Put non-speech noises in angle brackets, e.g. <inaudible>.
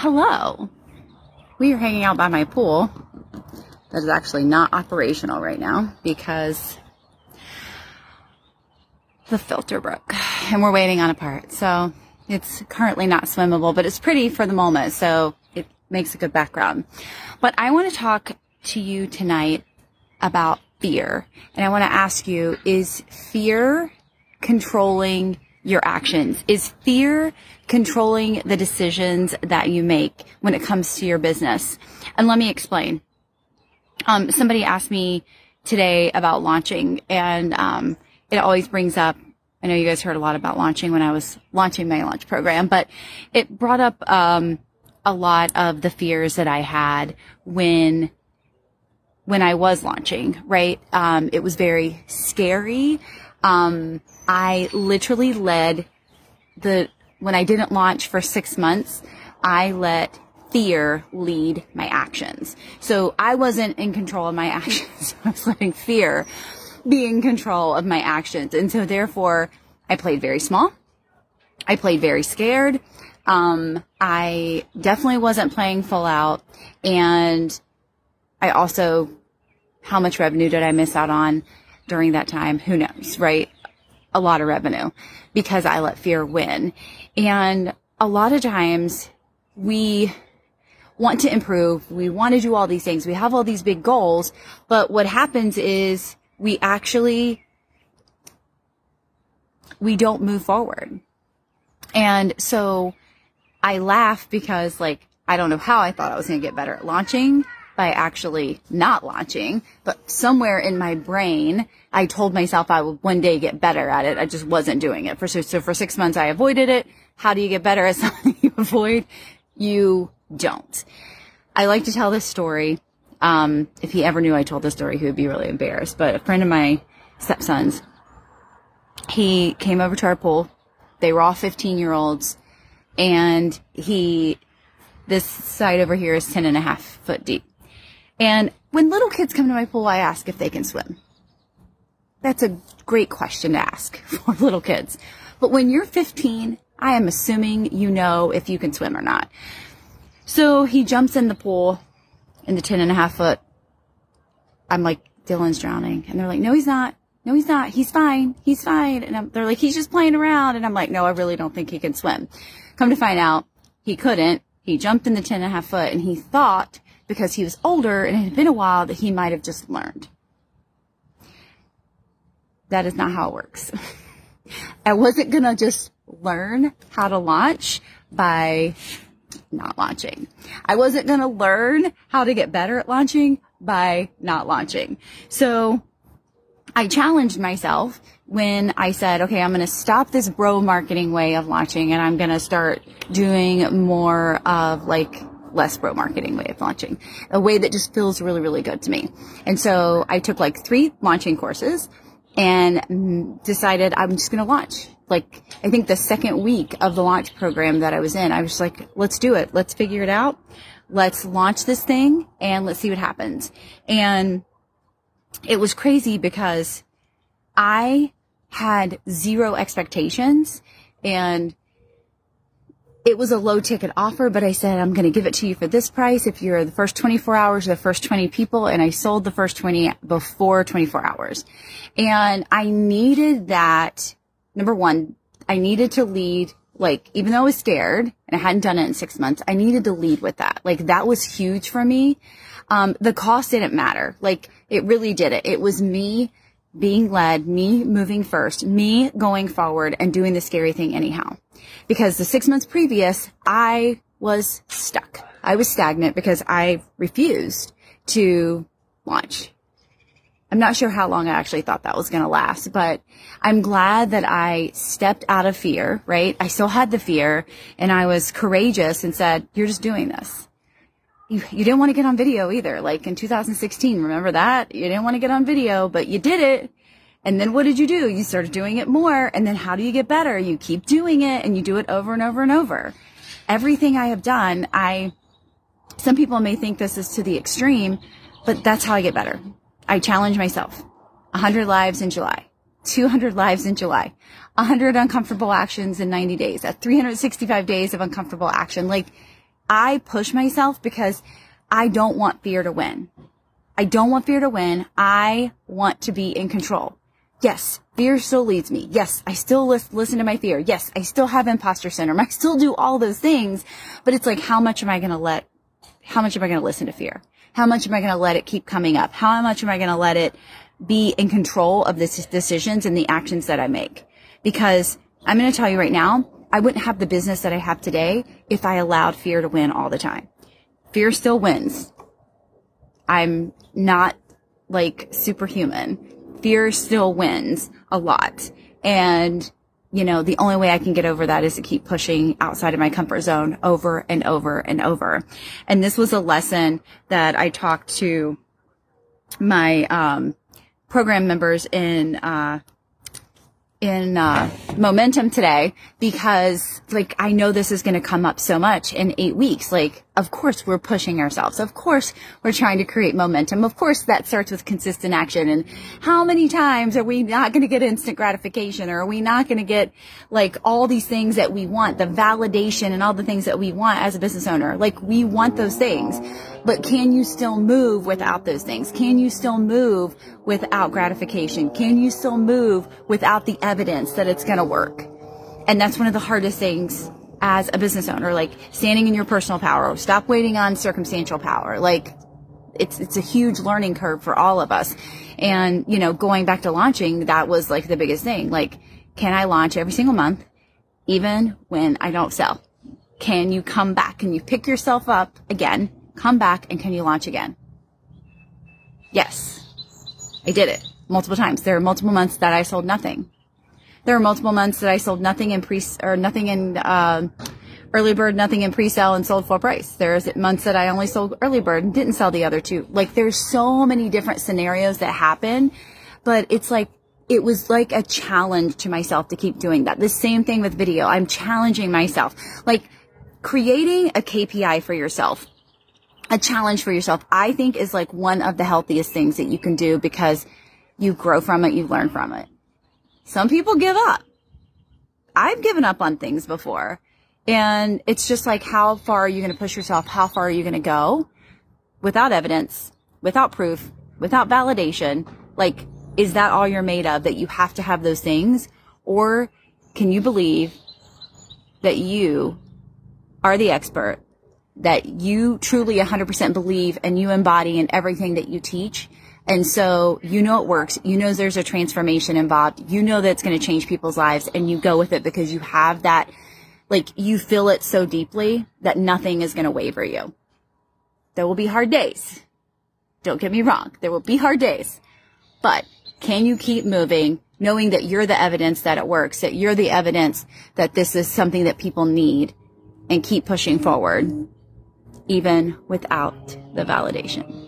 Hello. We are hanging out by my pool. That is actually not operational right now because the filter broke and we're waiting on a part. So it's currently not swimmable, but it's pretty for the moment. So it makes a good background. But I want to talk to you tonight about fear. And I want to ask you, is fear controlling your actions? Is fear controlling the decisions that you make when it comes to your business? And let me explain. Um, somebody asked me today about launching and, um, it always brings up, I know you guys heard a lot about launching when I was launching my launch program, but it brought up, um, a lot of the fears that I had when when I was launching, right? Um, it was very scary. Um, I literally led the, when I didn't launch for six months, I let fear lead my actions. So I wasn't in control of my <laughs> actions. I was letting fear be in control of my actions. And so therefore I played very small. I played very scared. Um, I definitely wasn't playing full out and I also how much revenue did I miss out on during that time? Who knows, right? A lot of revenue because I let fear win. And a lot of times we want to improve. We want to do all these things. We have all these big goals, but what happens is we actually, we don't move forward. And so I laugh because like, I don't know how I thought I was going to get better at launching by actually not launching, but somewhere in my brain, I told myself I would one day get better at it. I just wasn't doing it for so, for six months I avoided it. How do you get better at <laughs> something you avoid? You don't. I like to tell this story. Um, if he ever knew I told this story, he would be really embarrassed. But a friend of my stepson's, he came over to our pool. They were all 15 year olds and he, this side over here is 10 and a half foot deep. And when little kids come to my pool, I ask if they can swim. That's a great question to ask <laughs> for little kids. But when you're 15, I am assuming you know if you can swim or not. So he jumps in the pool in the 10 and a half foot. I'm like, Dylan's drowning. And they're like, no, he's not. No, he's not. He's fine. He's fine. And I'm, they're like, he's just playing around. And I'm like, no, I really don't think he can swim. Come to find out, he couldn't. He jumped in the 10 and a half foot and he thought because he was older and it had been a while that he might have just learned. That is not how it works. <laughs> I wasn't going to just learn how to launch by not launching. I wasn't going to learn how to get better at launching by not launching. So I challenged myself when I said, okay, I'm going to stop this bro marketing way of launching and I'm going to start doing more of like less bro marketing way of launching, a way that just feels really, really good to me. And so I took like three launching courses and mm, decided I'm just going to launch. Like, I think the second week of the launch program that I was in, I was like, let's do it. Let's figure it out. Let's launch this thing and let's see what happens. And it was crazy because I had zero expectations and it was a low ticket offer, but I said, I'm going to give it to you for this price if you're the first 24 hours the first 20 people. And I sold the first 20 before 24 hours. And I needed that. Number one, I needed to lead, like, even though I was scared and I hadn't done it in six months, I needed to lead with that. Like, that was huge for me. Um, the cost didn't matter. Like, it really did it. It was me being led, me moving first, me going forward and doing the scary thing anyhow. Because the six months previous, I was stuck. I was stagnant because I refused to launch. I'm not sure how long I actually thought that was going to last, but I'm glad that I stepped out of fear, right? I still had the fear and I was courageous and said, you're just doing this you, you didn't want to get on video either. Like in 2016, remember that? You didn't want to get on video, but you did it. And then what did you do? You started doing it more. And then how do you get better? You keep doing it and you do it over and over and over. Everything I have done, I, some people may think this is to the extreme, but that's how I get better. I challenge myself. 100 lives in July, 200 lives in July, 100 uncomfortable actions in 90 days, at 365 days of uncomfortable action. Like, I push myself because I don't want fear to win. I don't want fear to win. I want to be in control. Yes, fear still leads me. Yes, I still listen to my fear. Yes, I still have imposter syndrome. I still do all those things, but it's like, how much am I going to let, how much am I going to listen to fear? How much am I going to let it keep coming up? How much am I going to let it be in control of the decisions and the actions that I make? Because I'm going to tell you right now, I wouldn't have the business that I have today if I allowed fear to win all the time. Fear still wins. I'm not like superhuman fear still wins a lot. And, you know, the only way I can get over that is to keep pushing outside of my comfort zone over and over and over. And this was a lesson that I talked to my, um, program members in, uh, in uh, momentum today because like I know this is going to come up so much in eight weeks. Like, of course we're pushing ourselves. Of course we're trying to create momentum. Of course that starts with consistent action. And how many times are we not going to get instant gratification or are we not going to get like all these things that we want, the validation and all the things that we want as a business owner? Like we want those things. But can you still move without those things? Can you still move without gratification? Can you still move without the evidence that it's going to work? And that's one of the hardest things as a business owner, like standing in your personal power. Stop waiting on circumstantial power. Like it's, it's a huge learning curve for all of us. And, you know, going back to launching, that was like the biggest thing. Like, can I launch every single month, even when I don't sell? Can you come back? Can you pick yourself up again come back and can you launch again? Yes, I did it multiple times. There are multiple months that I sold nothing. There are multiple months that I sold nothing in pre or nothing in uh, early bird, nothing in pre-sale, and sold full price. There's months that I only sold early bird and didn't sell the other two. Like there's so many different scenarios that happen, but it's like it was like a challenge to myself to keep doing that. The same thing with video. I'm challenging myself, like creating a KPI for yourself a challenge for yourself, I think is like one of the healthiest things that you can do because you grow from it, you learn from it. Some people give up. I've given up on things before. And it's just like, how far are you going to push yourself? How far are you going to go without evidence, without proof, without validation? Like, is that all you're made of that you have to have those things? Or can you believe that you are the expert that you truly 100% believe and you embody in everything that you teach. And so you know it works. You know there's a transformation involved. You know that it's going to change people's lives and you go with it because you have that, like you feel it so deeply that nothing is going to waver you. There will be hard days. Don't get me wrong. There will be hard days, but can you keep moving knowing that you're the evidence that it works, that you're the evidence that this is something that people need and keep pushing forward? Even without the validation.